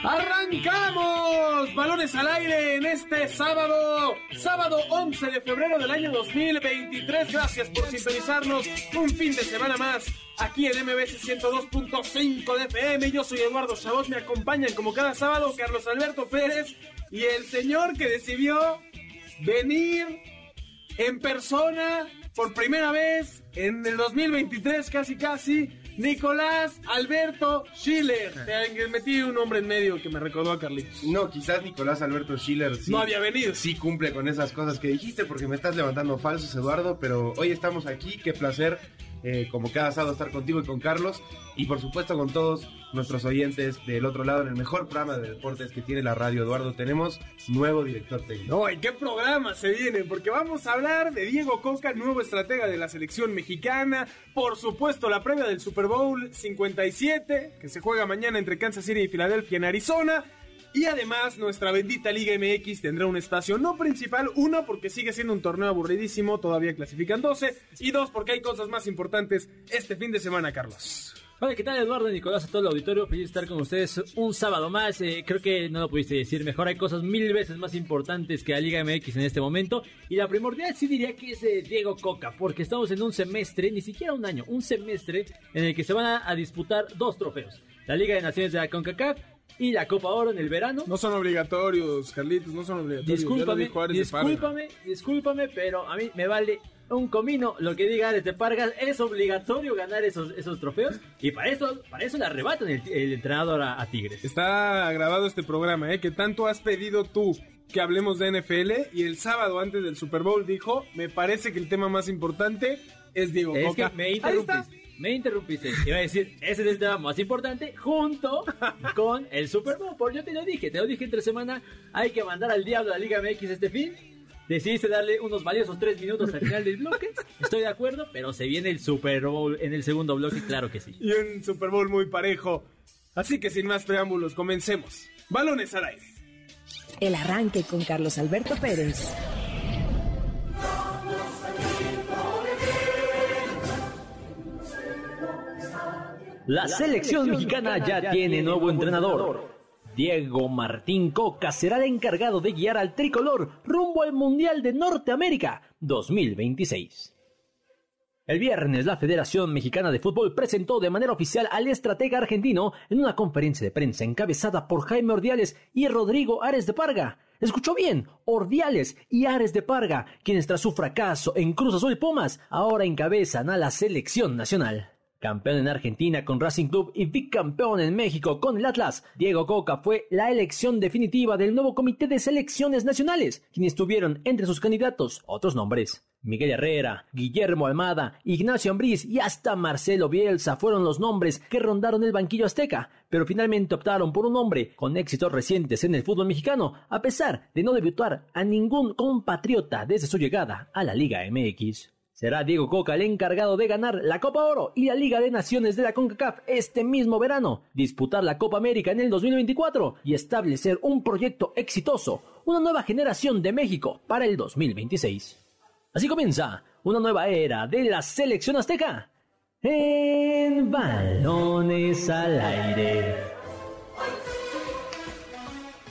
¡Arrancamos! Balones al aire en este sábado, sábado 11 de febrero del año 2023. Gracias por sintonizarnos un fin de semana más aquí en MBS 102.5 de FM. Yo soy Eduardo Chabot, me acompañan como cada sábado Carlos Alberto Pérez y el señor que decidió venir en persona por primera vez en el 2023 casi casi Nicolás Alberto Schiller. Te metí un nombre en medio que me recordó a Carlitos. No, quizás Nicolás Alberto Schiller sí, No había venido. sí cumple con esas cosas que dijiste porque me estás levantando falsos, Eduardo, pero hoy estamos aquí, qué placer, eh, como cada sábado, estar contigo y con Carlos, y por supuesto con todos nuestros oyentes del otro lado, en el mejor programa de deportes que tiene la radio, Eduardo, tenemos nuevo director técnico. No, ¿y qué programa se viene? Porque vamos a hablar de Diego Coca, nuevo estratega de la selección mexicana. Por supuesto, la previa del Super Bowl 57, que se juega mañana entre Kansas City y Filadelfia en Arizona. Y además, nuestra bendita Liga MX tendrá un espacio no principal. Uno, porque sigue siendo un torneo aburridísimo, todavía clasifican 12. Y dos, porque hay cosas más importantes este fin de semana, Carlos. Hola, ¿qué tal Eduardo Nicolás a todo el auditorio? Feliz estar con ustedes un sábado más. Eh, creo que no lo pudiste decir mejor. Hay cosas mil veces más importantes que la Liga MX en este momento. Y la primordial sí diría que es eh, Diego Coca, porque estamos en un semestre, ni siquiera un año, un semestre en el que se van a, a disputar dos trofeos. La Liga de Naciones de la CONCACAF y la Copa Oro en el verano. No son obligatorios, Carlitos, no son obligatorios. Discúlpame, discúlpame, discúlpame, pero a mí me vale un comino lo que diga Ares de Pargas. Es obligatorio ganar esos, esos trofeos y para eso, para eso le arrebatan el, el entrenador a, a Tigres. Está grabado este programa, ¿eh? Que tanto has pedido tú que hablemos de NFL y el sábado antes del Super Bowl dijo, me parece que el tema más importante es Diego Es Coca. que me Ahí está. interrumpiste. Me interrumpiste. Iba a decir, ese es el tema más importante junto con el Super Bowl. Por yo te lo dije, te lo dije entre semana. Hay que mandar al diablo a la Liga MX este fin. Decidiste darle unos valiosos tres minutos al final del bloque. Estoy de acuerdo, pero se viene el Super Bowl en el segundo bloque, claro que sí. Y un Super Bowl muy parejo. Así que sin más preámbulos, comencemos. Balones al aire. El arranque con Carlos Alberto Pérez. La selección mexicana ya tiene nuevo entrenador. Diego Martín Coca será el encargado de guiar al tricolor rumbo al Mundial de Norteamérica 2026. El viernes, la Federación Mexicana de Fútbol presentó de manera oficial al estratega argentino en una conferencia de prensa encabezada por Jaime Ordiales y Rodrigo Ares de Parga. Escuchó bien, Ordiales y Ares de Parga, quienes tras su fracaso en Cruz Azul y Pumas ahora encabezan a la selección nacional. Campeón en Argentina con Racing Club y bicampeón en México con el Atlas, Diego Coca fue la elección definitiva del nuevo Comité de Selecciones Nacionales, quienes tuvieron entre sus candidatos otros nombres. Miguel Herrera, Guillermo Almada, Ignacio Ambriz y hasta Marcelo Bielsa fueron los nombres que rondaron el banquillo azteca, pero finalmente optaron por un hombre con éxitos recientes en el fútbol mexicano, a pesar de no debutar a ningún compatriota desde su llegada a la Liga MX. Será Diego Coca el encargado de ganar la Copa Oro y la Liga de Naciones de la CONCACAF este mismo verano, disputar la Copa América en el 2024 y establecer un proyecto exitoso, una nueva generación de México para el 2026. Así comienza una nueva era de la selección azteca en balones al aire.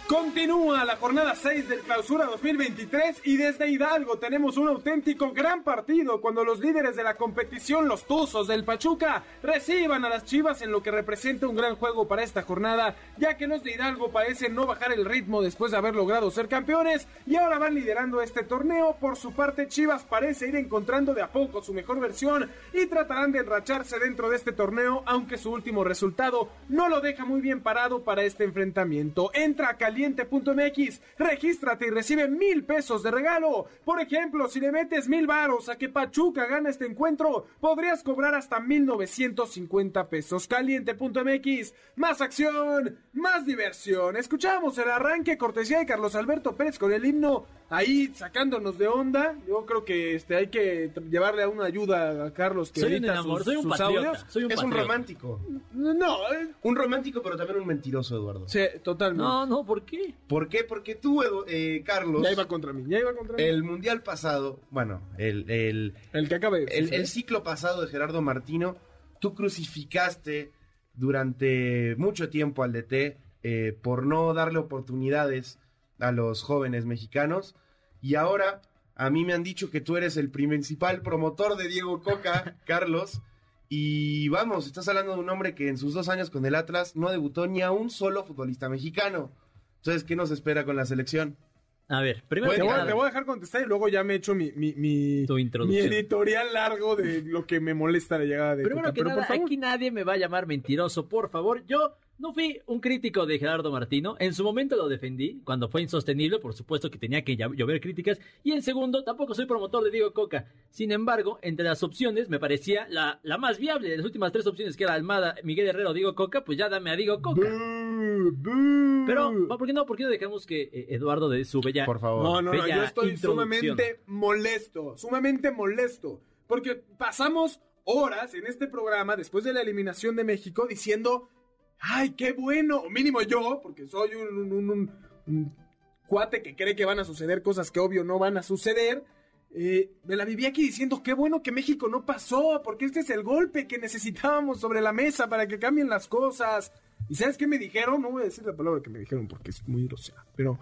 Continúa la jornada 6 del clausura 2023 y desde Hidalgo tenemos un auténtico gran partido cuando los líderes de la competición, los Tuzos del Pachuca, reciban a las Chivas en lo que representa un gran juego para esta jornada, ya que los de Hidalgo parecen no bajar el ritmo después de haber logrado ser campeones y ahora van liderando este torneo. Por su parte, Chivas parece ir encontrando de a poco su mejor versión y tratarán de enracharse dentro de este torneo, aunque su último resultado no lo deja muy bien parado para este enfrentamiento. Entra a caliente.mx. Regístrate y recibe mil pesos de regalo. Por ejemplo, si le metes mil varos a que Pachuca gane este encuentro, podrías cobrar hasta mil novecientos cincuenta pesos. Caliente.mx. Más acción, más diversión. Escuchamos el arranque cortesía de Carlos Alberto Pérez con el himno ahí sacándonos de onda. Yo creo que este hay que llevarle a una ayuda a Carlos que Soy un edita enamor, sus- soy un sus patriota. audios. Soy un es un romántico. No, eh, Un romántico, pero también un mentiroso, Eduardo. sí, totalmente. No, no, ¿por qué? ¿Por qué? Porque tú, Edu- eh, Carlos, Ya iba contra mí, ya iba contra mí. El, mundial pasado, bueno, el, el, que el, el ciclo pasado de Gerardo Martino, tú crucificaste durante mucho tiempo al DT eh, por no darle oportunidades a los jóvenes mexicanos. Y ahora a mí me han dicho que tú eres el principal promotor de Diego Coca, Carlos. Y vamos, estás hablando de un hombre que en sus dos años con el Atlas no debutó ni a un solo futbolista mexicano. Entonces, ¿qué nos espera con la selección? A ver, primero te, que voy, a- nada, te voy a dejar contestar y luego ya me echo mi, mi, mi, Tu mi editorial largo de lo que me molesta la llegada de Primero que Pero, por nada, favor, aquí nadie me va a llamar mentiroso, por favor. Yo no fui un crítico de Gerardo Martino. En su momento lo defendí, cuando fue insostenible, por supuesto que tenía que llover críticas. Y en segundo, tampoco soy promotor de Diego Coca. Sin embargo, entre las opciones, me parecía la, la más viable de las últimas tres opciones, que era Almada, Miguel Herrero, Diego Coca, pues ya dame a Diego Coca. Bú. Pero, ¿por qué no? ¿Por qué no dejamos que eh, Eduardo de su bella... Por favor. No, no, no, yo estoy sumamente molesto, sumamente molesto, porque pasamos horas en este programa después de la eliminación de México diciendo, ay, qué bueno, o mínimo yo, porque soy un, un- un- un- un cuate que cree que van a suceder cosas que obvio no van a suceder. eh, me la viví aquí diciendo qué bueno que México no pasó, porque este es el golpe que necesitábamos sobre la mesa para que cambien las cosas. ¿Y sabes qué me dijeron? No voy a decir la palabra que me dijeron porque es muy grosera, pero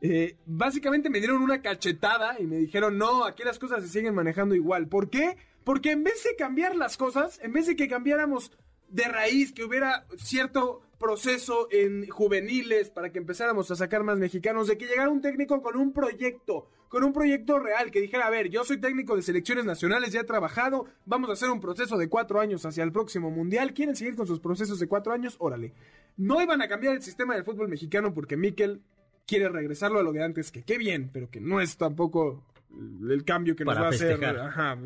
eh, básicamente me dieron una cachetada y me dijeron, no, aquí las cosas se siguen manejando igual. ¿Por qué? Porque en vez de cambiar las cosas, en vez de que cambiáramos de raíz, que hubiera cierto proceso en juveniles para que empezáramos a sacar más mexicanos, de que llegara un técnico con un proyecto, con un proyecto real, que dijera, a ver, yo soy técnico de selecciones nacionales, ya he trabajado, vamos a hacer un proceso de cuatro años hacia el próximo mundial, ¿quieren seguir con sus procesos de cuatro años? Órale. No iban a cambiar el sistema del fútbol mexicano porque Miquel quiere regresarlo a lo de antes, que qué bien, pero que no es tampoco el cambio que nos Para va a hacer ajá,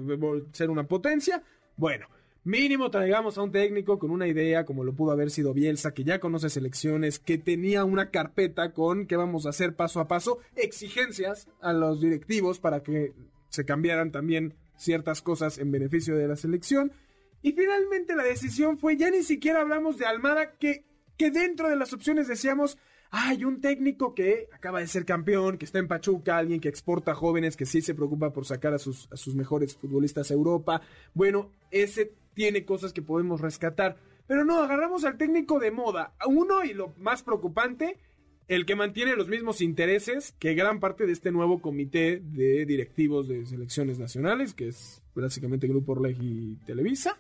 ser una potencia. Bueno, mínimo traigamos a un técnico con una idea, como lo pudo haber sido Bielsa, que ya conoce selecciones, que tenía una carpeta con qué vamos a hacer paso a paso, exigencias a los directivos para que se cambiaran también ciertas cosas en beneficio de la selección. Y finalmente la decisión fue, ya ni siquiera hablamos de Almada, que, que dentro de las opciones decíamos, hay un técnico que acaba de ser campeón, que está en Pachuca, alguien que exporta jóvenes, que sí se preocupa por sacar a sus, sus mejores futbolistas a Europa. Bueno, ese tiene cosas que podemos rescatar. Pero no, agarramos al técnico de moda. Uno, y lo más preocupante, el que mantiene los mismos intereses que gran parte de este nuevo comité de directivos de selecciones nacionales, que es básicamente Grupo Orleg y Televisa.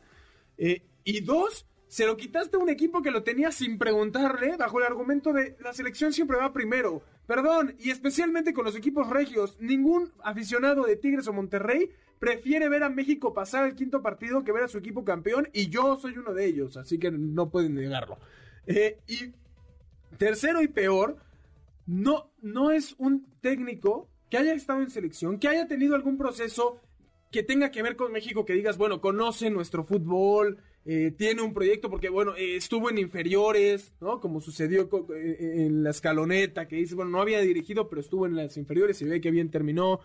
Eh, y dos, se lo quitaste a un equipo que lo tenía sin preguntarle, bajo el argumento de la selección siempre va primero. Perdón, y especialmente con los equipos regios, ningún aficionado de Tigres o Monterrey prefiere ver a México pasar el quinto partido que ver a su equipo campeón, y yo soy uno de ellos, así que no pueden negarlo. Eh, y tercero y peor, no, no es un técnico que haya estado en selección, que haya tenido algún proceso que tenga que ver con México, que digas, bueno, conoce nuestro fútbol, eh, tiene un proyecto, porque bueno, eh, estuvo en inferiores, ¿no? Como sucedió eh, en la escaloneta, que dice, bueno, no había dirigido, pero estuvo en las inferiores y ve que bien terminó,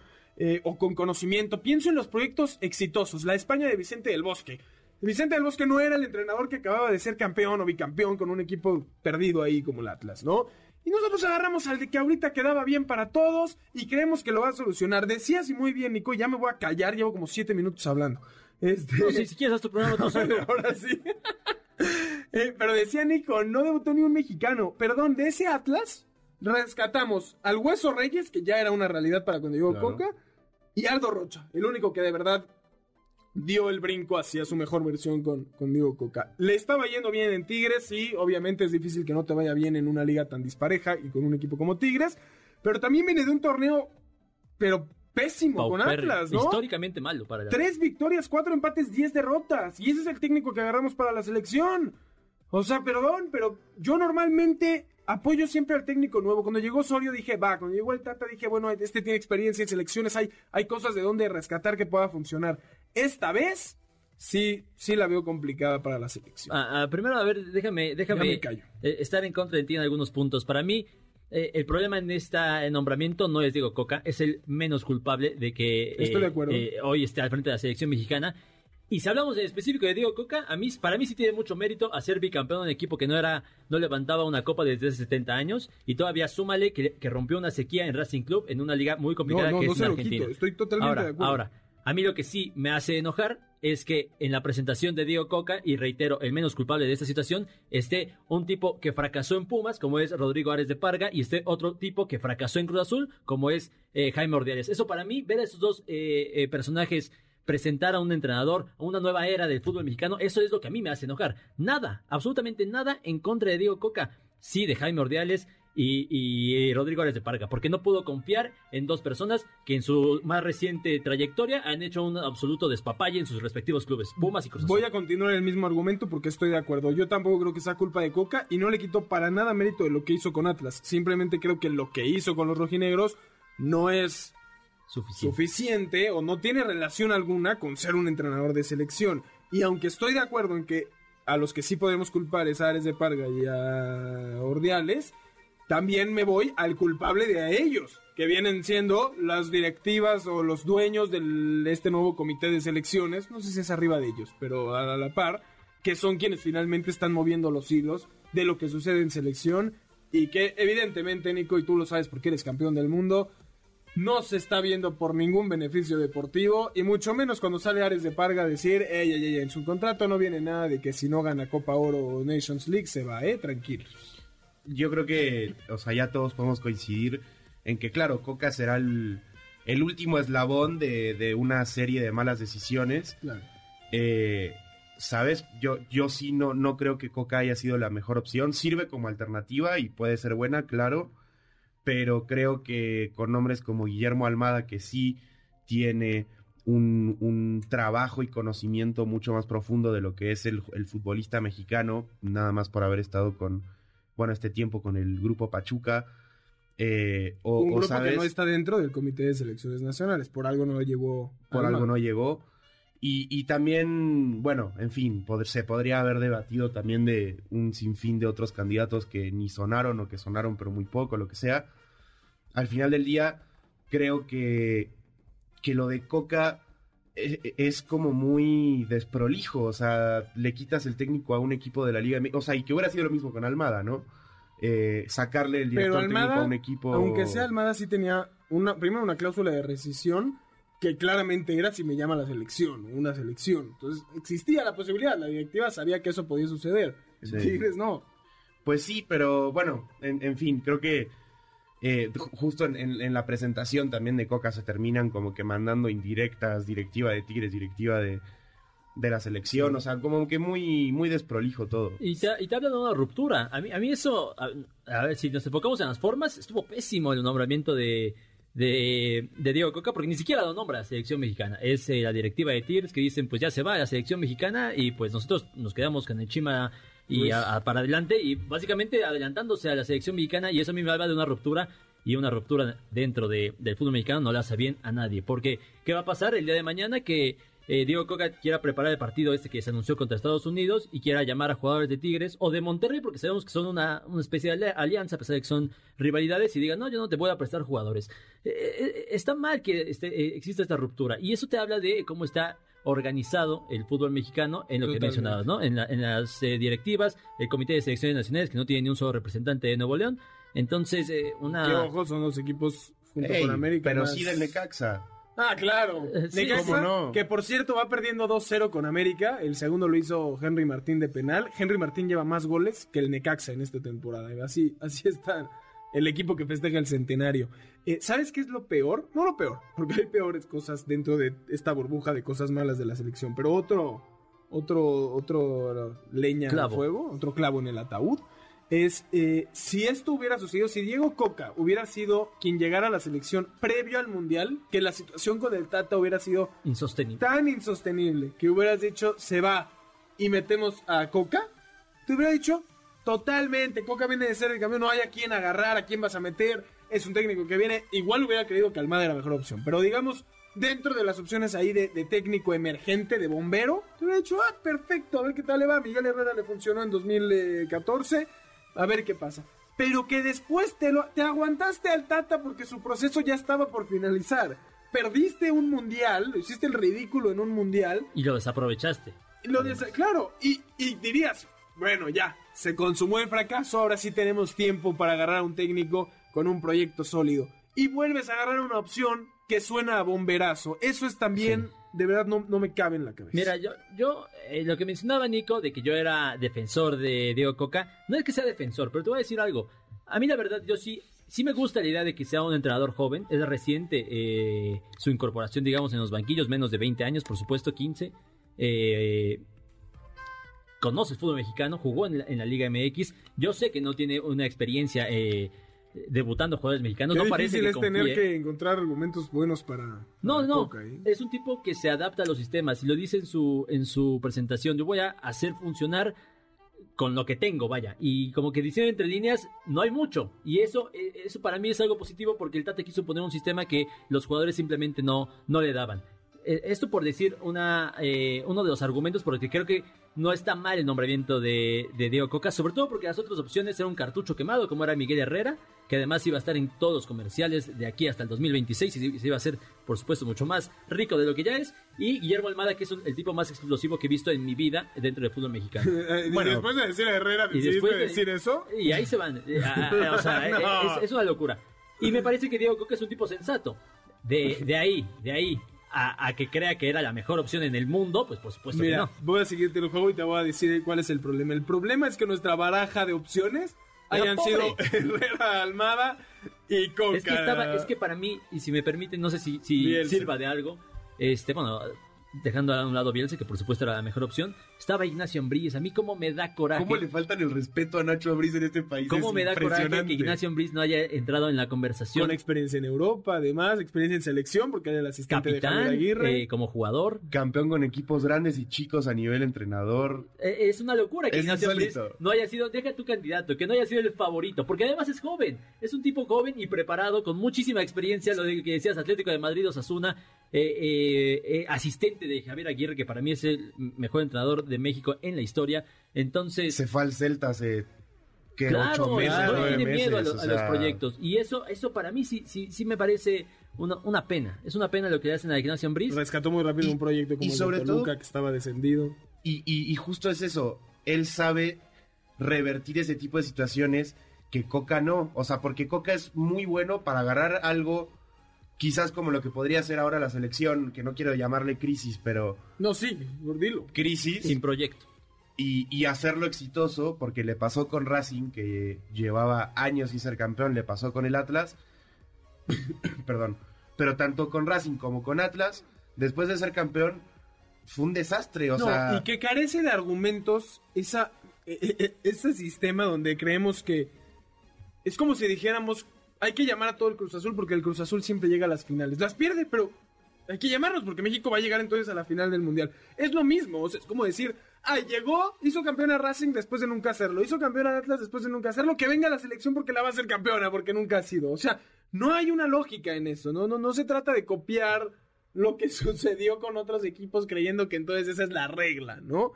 o con conocimiento. Pienso en los proyectos exitosos, la España de Vicente del Bosque. Vicente del Bosque no era el entrenador que acababa de ser campeón o bicampeón con un equipo perdido ahí como el Atlas, ¿no? Y nosotros agarramos al de que ahorita quedaba bien para todos y creemos que lo va a solucionar. Decías y muy bien, Nico, ya me voy a callar, llevo como siete minutos hablando. Este... No, si, si quieres haz tu programa tú solo. Ahora sí. Eh, pero decía Nico, no debutó ni un mexicano. Perdón, de ese Atlas rescatamos al Hueso Reyes, que ya era una realidad para cuando llegó Claro. Coca, y Aldo Rocha, el único que de verdad dio el brinco hacia su mejor versión con, con Diego Coca. Le estaba yendo bien en Tigres, sí, obviamente es difícil que no te vaya bien en una liga tan dispareja y con un equipo como Tigres, pero también viene de un torneo, pero pésimo con Atlas, ¿no? Históricamente malo para el Tres victorias, cuatro empates, diez derrotas. Y ese es el técnico que agarramos para la selección. O sea, perdón, pero yo normalmente apoyo siempre al técnico nuevo. Cuando llegó Osorio dije, va, cuando llegó el Tata dije, bueno, este tiene experiencia en selecciones, hay, hay cosas de donde rescatar que pueda funcionar. Esta vez sí, sí la veo complicada para la selección. Ah, ah, primero, a ver, déjame, déjame eh, estar en contra de ti en algunos puntos. Para mí, eh, el problema en este nombramiento no es Diego Coca, es el menos culpable de que eh, hoy esté al frente de la selección mexicana. Y si hablamos en específico de Diego Coca, a mí, para mí sí tiene mucho mérito hacer bicampeón en un equipo que no era, no levantaba una copa desde hace 70 años y todavía súmale que, rompió una sequía en Racing Club en una liga muy complicada que es en Argentina. Estoy totalmente de acuerdo. Ahora, a mí lo que sí me hace enojar es que en la presentación de Diego Coca, y reitero, el menos culpable de esta situación, esté un tipo que fracasó en Pumas, como es Rodrigo Ares de Parga, y esté otro tipo que fracasó en Cruz Azul, como es eh, Jaime Ordiales. Eso para mí, ver a esos dos eh, eh, personajes presentar a un entrenador a una nueva era del fútbol mexicano, eso es lo que a mí me hace enojar. Nada, absolutamente nada en contra de Diego Coca. Sí, de Jaime Ordiales, y, Rodrigo Ares de Parga, porque no pudo confiar en dos personas que en su más reciente trayectoria han hecho un absoluto despapalle en sus respectivos clubes, Pumas y Cruz Voy a continuar el mismo argumento porque estoy de acuerdo. Yo tampoco creo que sea culpa de Coca y no le quito para nada mérito de lo que hizo con Atlas. Simplemente creo que lo que hizo con los rojinegros no es suficiente o no tiene relación alguna con ser un entrenador de selección. Y aunque estoy de acuerdo en que a los que sí podemos culpar es a Ares de Parga y a Ordiales, también me voy al culpable de ellos, que vienen siendo las directivas o los dueños de este nuevo comité de selecciones, no sé si es arriba de ellos, pero a la par, que son quienes finalmente están moviendo los hilos de lo que sucede en selección y que evidentemente, Nico, y tú lo sabes porque eres campeón del mundo, no se está viendo por ningún beneficio deportivo y mucho menos cuando sale Ares de Parga a decir, ey, en su contrato no viene nada de que si no gana Copa Oro o Nations League se va, eh, tranquilos yo creo que, o sea, ya todos podemos coincidir en que, claro, Coca será el, último eslabón de, una serie de malas decisiones. Eh, ¿Sabes? Yo, yo sí no, no creo que Coca haya sido la mejor opción. Sirve como alternativa y puede ser buena, claro. Pero creo que con nombres como Guillermo Almada, que sí tiene un, un, trabajo y conocimiento mucho más profundo de lo que es el, el futbolista mexicano, nada más por haber estado con, bueno, este tiempo con el grupo Pachuca. Eh, o, un grupo que no está dentro del Comité de Selecciones Nacionales, por algo no llegó. Por algo no llegó. Y, también, bueno, en fin, se podría haber debatido también de un sinfín de otros candidatos que ni sonaron o que sonaron pero muy poco, lo que sea. Al final del día, creo que, que lo de Coca es, como muy desprolijo, o sea, le quitas el técnico a un equipo de la Liga, o sea, y que hubiera sido lo mismo con Almada, ¿no? Eh, sacarle el director técnico a un equipo. Aunque sea Almada, sí tenía una, primero una cláusula de rescisión que claramente era si me llama la selección, una selección. Entonces existía la posibilidad, la directiva sabía que eso podía suceder. Sí. no. Pues sí, pero bueno, en fin, creo que eh, justo en, la presentación también de Coca se terminan como que mandando indirectas, directiva de Tigres, directiva de, la selección, o sea, como que muy, muy desprolijo todo. Y te, y te hablan de una ruptura. A mí, a mí eso, a, ver, si nos enfocamos en las formas, estuvo pésimo el nombramiento de, de, Diego Coca, porque ni siquiera lo nombra la selección mexicana. Es eh, la directiva de Tigres que dicen, pues ya se va la selección mexicana y pues nosotros nos quedamos con el Chima y pues para adelante y básicamente adelantándose a la selección mexicana y eso a mí me habla de una ruptura y una ruptura dentro de, del fútbol mexicano no le hace bien a nadie porque ¿qué va a pasar el día de mañana que eh, Diego Coca quiera preparar el partido este que se anunció contra Estados Unidos y quiera llamar a jugadores de Tigres o de Monterrey porque sabemos que son una, una especie de alianza a pesar de que son rivalidades y digan no yo no te voy a prestar jugadores eh, eh, está mal que este, exista esta ruptura y eso te habla de cómo está organizado el fútbol mexicano en lo que mencionabas, ¿no? En, las eh, directivas, el Comité de Selecciones Nacionales, que no tiene ni un solo representante de Nuevo León. Entonces, eh, una... ¿Qué ojos son los equipos junto con América? Pero sí del Necaxa. Ah, claro. Eh, Necaxa, no? que por cierto va perdiendo 2-0 con América. El segundo lo hizo Henry Martín de penal. Henry Martín lleva más goles que el Necaxa en esta temporada. Así, así está el equipo que festeja el centenario. Eh, ¿Sabes qué es lo peor? No lo peor, porque hay peores cosas dentro de esta burbuja de cosas malas de la selección, pero otro, otro, otro leña en el fuego, otro clavo en el ataúd, es eh, si esto hubiera sucedido, si Diego Coca hubiera sido quien llegara a la selección previo al Mundial, que la situación con el Tata hubiera sido insostenible. tan insostenible que hubieras dicho se va y metemos a Coca, te hubiera dicho totalmente, Coca viene de ser el cambio, no hay a quién agarrar, a quién vas a meter, es un técnico que viene, igual hubiera creído que Almada era la mejor opción, pero digamos, dentro de las opciones ahí de, de técnico emergente, de bombero, te hubiera dicho, ah, perfecto, a ver qué tal le va, Miguel Herrera le funcionó en 2014, a ver qué pasa. Pero que después te, lo, te aguantaste al Tata porque su proceso ya estaba por finalizar. Perdiste un mundial, hiciste el ridículo en un mundial. Y lo desaprovechaste. Lo claro, y, y dirías, bueno, ya, se consumó el fracaso, ahora sí tenemos tiempo para agarrar a un técnico con un proyecto sólido. Y vuelves a agarrar una opción que suena a bomberazo. Eso es también, de verdad, no, no me cabe en la cabeza. Mira, yo, yo eh, lo que mencionaba Nico de que yo era defensor de Diego Coca, no es que sea defensor, pero te voy a decir algo. A mí la verdad, yo sí, sí me gusta la idea de que sea un entrenador joven. Es reciente eh, su incorporación, digamos, en los banquillos, menos de 20 años, por supuesto, 15. Eh, conoce el fútbol mexicano, jugó en la, en la Liga MX. Yo sé que no tiene una experiencia eh, debutando jugadores mexicanos. Qué no parece difícil que es tener que encontrar argumentos buenos para. No, para no, Coca, ¿eh? es un tipo que se adapta a los sistemas y lo dice en su, en su presentación. Yo voy a hacer funcionar con lo que tengo, vaya. Y como que dicen entre líneas, no hay mucho. Y eso, eh, eso para mí es algo positivo porque el Tate quiso poner un sistema que los jugadores simplemente no, no le daban. Eh, Esto por decir una, eh, uno de los argumentos por el que creo que no está mal el nombramiento de, de Diego Coca, sobre todo porque las otras opciones eran un cartucho quemado, como era Miguel Herrera, que además iba a estar en todos los comerciales de aquí hasta el 2026 y se iba a hacer, por supuesto, mucho más rico de lo que ya es, y Guillermo Almada, que es un- el tipo más explosivo que he visto en mi vida dentro del fútbol mexicano. Eh, y Bueno. después de decir a Herrera, Y decidiste después de- decir eso. Y ahí se van. eh, ah, ah, o sea, No. eh, es, es una locura. Y me parece que Diego Coca es un tipo sensato. De, de ahí, de ahí, a, a que crea que era la mejor opción en el mundo, pues por supuesto Mira, que no. voy a seguirte el juego y te voy a decir cuál es el problema. El problema es que nuestra baraja de opciones hayan pobre. sido Herrera, Almada y Coca. Es que estaba, es que para mí, y si me permiten, no sé si, si sirva de algo, este, bueno, dejando a un lado Bielsa, que por supuesto era la mejor opción, estaba Ignacio Ambriz. A mí como me da coraje. ¿Cómo le faltan el respeto a Nacho Abriz en este país? ¿Cómo Es me da coraje que Ignacio Ambriz no haya entrado en la conversación? Con experiencia en Europa, además, experiencia en selección, porque era el asistente de Capitán, Javier Aguirre. eh, como jugador. Campeón con equipos grandes y chicos a nivel entrenador. Eh, Es una locura que Es Ignacio Ambriz no haya sido, deja tu candidato, que no haya sido el favorito, porque además es joven, es un tipo joven y preparado, con muchísima experiencia, lo de que decías, Atlético de Madrid, Osasuna, eh, eh, de Javier Aguirre, que para mí es el mejor entrenador de México en la historia, entonces... Se fue al Celta hace que Claro, ocho meses, no nueve tiene miedo a, meses, lo- o a los proyectos. Y eso, eso para mí sí, sí, sí me parece una, una pena. Es una pena lo que le hacen a Ignacio Ambriz. Rescató muy rápido Y- un proyecto como y el sobre de Toluca, todo- que estaba descendido. Y, y- y justo es eso. Él sabe revertir ese tipo de situaciones que Coca no. O sea, porque Coca es muy bueno para agarrar algo, quizás como lo que podría ser ahora la selección, que no quiero llamarle crisis, pero No, sí, dilo. crisis. Sin proyecto. y, y hacerlo exitoso, porque le pasó con Racing, que llevaba años sin ser campeón, le pasó con el Atlas, perdón, pero tanto con Racing como con Atlas, después de ser campeón, fue un desastre, o no, sea, y que carece de argumentos esa, e- e- e- ese sistema donde creemos que es como si dijéramos hay que llamar a todo el Cruz Azul porque el Cruz Azul siempre llega a las finales. Las pierde, pero hay que llamarlos porque México va a llegar entonces a la final del Mundial. Es lo mismo, es como decir, ah, llegó, hizo campeón a Racing después de nunca hacerlo, hizo campeón a Atlas después de nunca hacerlo, que venga a la selección porque la va a hacer campeona, porque nunca ha sido. O sea, no hay una lógica en eso, no, no, no se trata de copiar lo que sucedió con otros equipos creyendo que entonces esa es la regla, ¿no?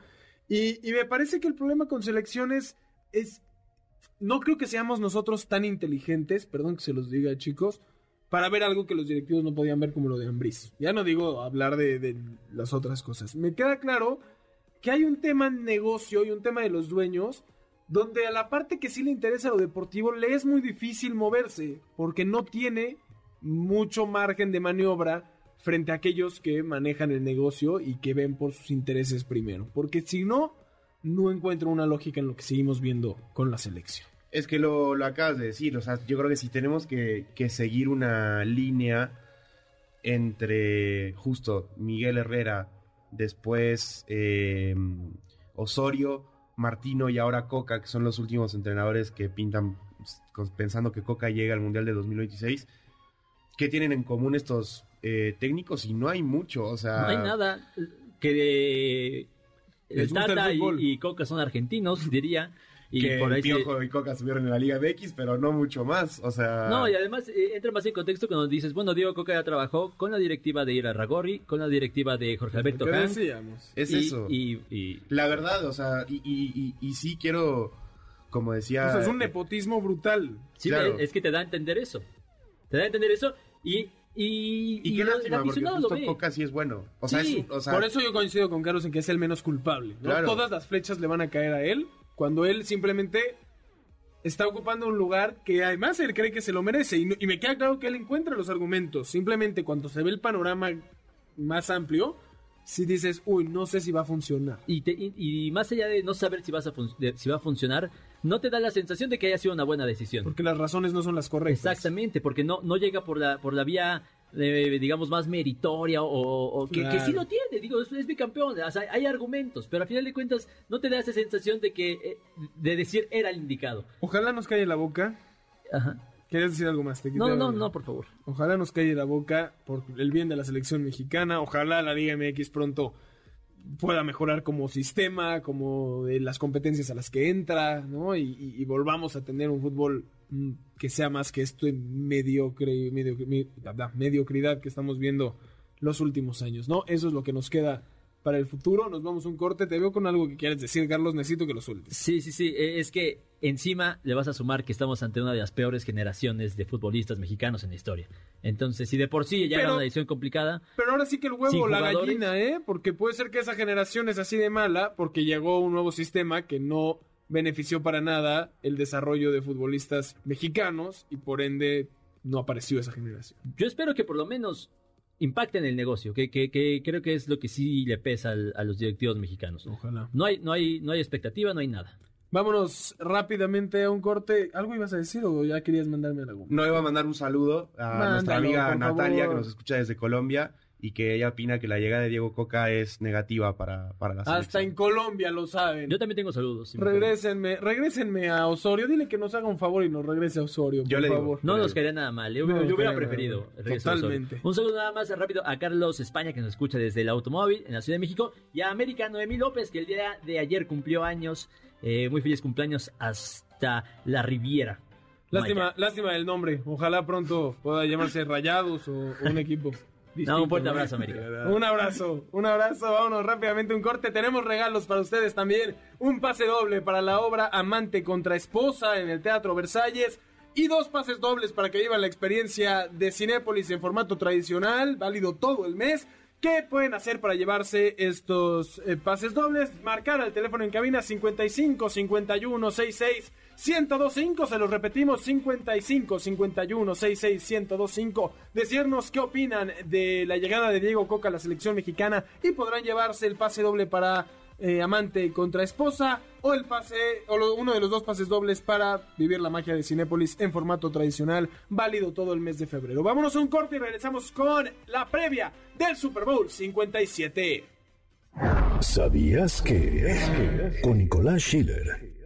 Y, y me parece que el problema con selecciones es, no creo que seamos nosotros tan inteligentes, perdón que se los diga chicos, para ver algo que los directivos no podían ver como lo de Ambris. Ya no digo hablar de, de las otras cosas. Me queda claro que hay un tema negocio y un tema de los dueños donde a la parte que sí le interesa lo deportivo le es muy difícil moverse porque no tiene mucho margen de maniobra frente a aquellos que manejan el negocio y que ven por sus intereses primero. Porque si no, no encuentro una lógica en lo que seguimos viendo con la selección. es que lo, lo acabas de decir, o sea, yo creo que si tenemos que, que seguir una línea entre justo Miguel Herrera, después eh, Osorio, Martino y ahora Coca, que son los últimos entrenadores que pintan con- pensando que Coca llega al Mundial de 2026, ¿qué tienen en común estos eh, técnicos? Y no hay mucho, o sea... No hay nada que El Tata y, Coca son argentinos, diría. Y que por ahí se- Piojo y Coca subieron en la Liga MX, pero no mucho más. O sea, No, y además eh, entra más en contexto cuando dices, bueno, Diego Coca ya trabajó con la directiva de Ira Ragorri, con la directiva de Jorge Alberto ¿Qué Hank. decíamos? es y, eso. Y, y- La verdad, o sea, y, y, y, y sí quiero, como decía... O sea, es un nepotismo brutal. sí, Claro. es que te da a entender eso. Te da a entender eso y... Y, Y qué lo- el lástima, porque aficionado lo justo ve. Coca sí es bueno. O sea, Sí, es, un- o sea, Por eso yo coincido con Carlos en que es el menos culpable. ¿no? Claro. Todas las flechas le van a caer a él cuando él simplemente está ocupando un lugar que además él cree que se lo merece. Y, no- y me queda claro que él encuentra los argumentos. Simplemente cuando se ve el panorama más amplio, si dices, uy, no sé si va a funcionar. Y, te- y- y más allá de no saber si, vas a fun- de- si va a funcionar, no te da la sensación de que haya sido una buena decisión. Porque las razones no son las correctas. Exactamente, porque no, no llega por la, por la vía, eh, digamos, más meritoria o, o que, Claro. que sí lo tiene, digo, es, es bicampeón, o sea, hay argumentos, pero al final de cuentas no te da esa sensación de que, eh, de decir era el indicado. Ojalá nos calle la boca. Ajá. ¿Querías decir algo más? Te No, no, no, por favor. Ojalá nos calle la boca por el bien de la selección mexicana. Ojalá la Liga MX pronto pueda mejorar como sistema, como de las competencias a las que entra, ¿no? Y, y- y volvamos a tener un fútbol mm, que sea más que esto mediocre, mediocre- mediocridad que estamos viendo los últimos años, ¿no? Eso es lo que nos queda para el futuro. Nos vamos a un corte. Te veo con algo que quieres decir, Carlos. Necesito que lo sueltes. Sí, sí, sí, eh, es que encima le vas a sumar que estamos ante una de las peores generaciones de futbolistas mexicanos en la historia. Entonces, si de por sí ya era una edición complicada, Pero ahora sí que el huevo la gallina, ¿eh? Porque puede ser que esa generación es así de mala porque llegó un nuevo sistema que no benefició para nada el desarrollo de futbolistas mexicanos y por ende no apareció esa generación. yo espero que por lo menos impacten el negocio, que, que, que creo que es lo que sí le pesa al- a los directivos mexicanos. Ojalá. No hay, no hay, no hay expectativa, no hay nada. Vámonos rápidamente a un corte. ¿Algo ibas a decir o ya querías mandarme algo? No iba a mandar un saludo a Mándalo, nuestra amiga Natalia, favor. que nos escucha desde Colombia, y que ella opina que la llegada de Diego Coca es negativa para, para la Hasta selección. en Colombia lo saben. Yo también tengo saludos. si me Regrésenme, regrésenme a Osorio. Dile que nos haga un favor y nos regrese a Osorio, Yo por le digo. favor. No nos quedaría nada mal. Yo, No, yo hubiera preferido. Totalmente. Un saludo nada más rápido a Carlos España, que nos escucha desde el automóvil en la Ciudad de México. Y a América Noemí López, que el día de ayer cumplió años. Eh, muy feliz cumpleaños hasta la Riviera. Lástima, Maya. lástima el nombre. Ojalá pronto pueda llamarse Rayados o, o un equipo. un fuerte abrazo, América. Un abrazo, un abrazo. Vámonos rápidamente un corte. Tenemos regalos para ustedes también. Un pase doble para la obra Amante contra Esposa en el Teatro Versalles. Y dos pases dobles para que vivan la experiencia de Cinépolis en formato tradicional, válido todo el mes. ¿Qué pueden hacer para llevarse estos eh, pases dobles? Marcar al teléfono en cabina 55 51 66 1025, se los repetimos 55 51 66 1025. Decirnos qué opinan de la llegada de Diego Coca a la selección mexicana y podrán llevarse el pase doble para eh, amante contra esposa o el pase o uno de los dos pases dobles para vivir la magia de Cinépolis en formato tradicional, válido todo el mes de febrero. Vámonos a un corte y regresamos con la previa del Super Bowl 57. ¿Sabías que? Con Nicolás Schiller.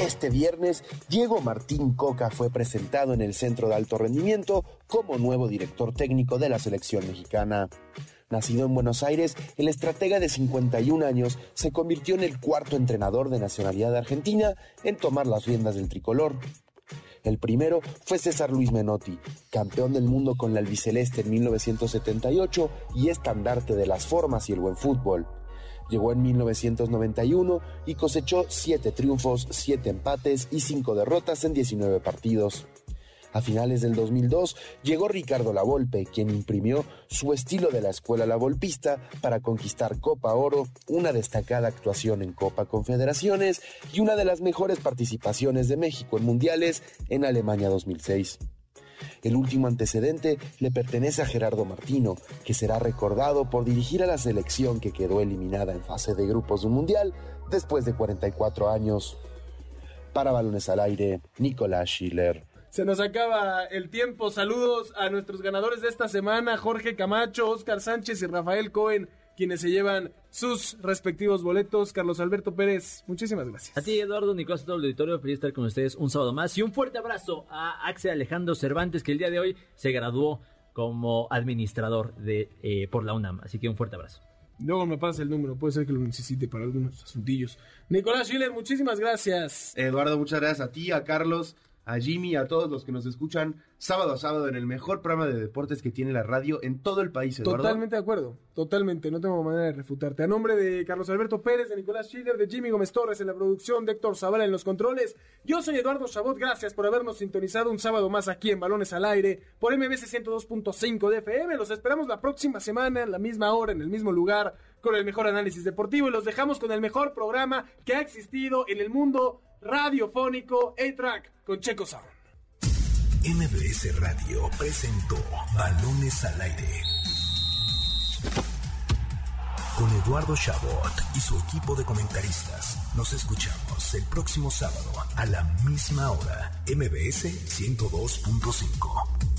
Este viernes, Diego Martín Coca fue presentado en el Centro de Alto Rendimiento como nuevo director técnico de la selección mexicana. Nacido en Buenos Aires, el estratega de 51 años se convirtió en el cuarto entrenador de nacionalidad argentina en tomar las riendas del tricolor. El primero fue César Luis Menotti, campeón del mundo con la albiceleste en 1978 y estandarte de las formas y el buen fútbol. Llegó en 1991 y cosechó 7 triunfos, 7 empates y 5 derrotas en 19 partidos. A finales del 2002 llegó Ricardo Lavolpe, quien imprimió su estilo de la escuela lavolpista para conquistar Copa Oro, una destacada actuación en Copa Confederaciones y una de las mejores participaciones de México en mundiales en Alemania 2006. El último antecedente le pertenece a Gerardo Martino, que será recordado por dirigir a la selección que quedó eliminada en fase de grupos de un mundial después de 44 años. Para balones al aire, Nicolás Schiller. Se nos acaba el tiempo. Saludos a nuestros ganadores de esta semana, Jorge Camacho, Oscar Sánchez y Rafael Cohen. Quienes se llevan sus respectivos boletos. Carlos Alberto Pérez, muchísimas gracias. A ti, Eduardo Nicolás, todo el auditorio, feliz estar con ustedes un sábado más. Y un fuerte abrazo a Axel Alejandro Cervantes, que el día de hoy se graduó como administrador de eh, por la UNAM. Así que un fuerte abrazo. Luego me pasa el número, puede ser que lo necesite para algunos asuntillos. Nicolás Schiller, muchísimas gracias. Eduardo, muchas gracias a ti, a Carlos, a Jimmy, a todos los que nos escuchan sábado a sábado en el mejor programa de deportes que tiene la radio en todo el país, Eduardo. Totalmente de acuerdo, totalmente, no tengo manera de refutarte. A nombre de Carlos Alberto Pérez, de Nicolás Schiller, de Jimmy Gómez Torres en la producción, de Héctor Zavala en los controles, yo soy Eduardo Chabot, gracias por habernos sintonizado un sábado más aquí en Balones al Aire, por MBC 102.5 de FM, los esperamos la próxima semana, en la misma hora, en el mismo lugar, con el mejor análisis deportivo y los dejamos con el mejor programa que ha existido en el mundo radiofónico, A-Track, con Checo Sound. MBS Radio presentó Balones al Aire. Con Eduardo Chabot y su equipo de comentaristas. Nos escuchamos el próximo sábado a la misma hora. MBS 102.5.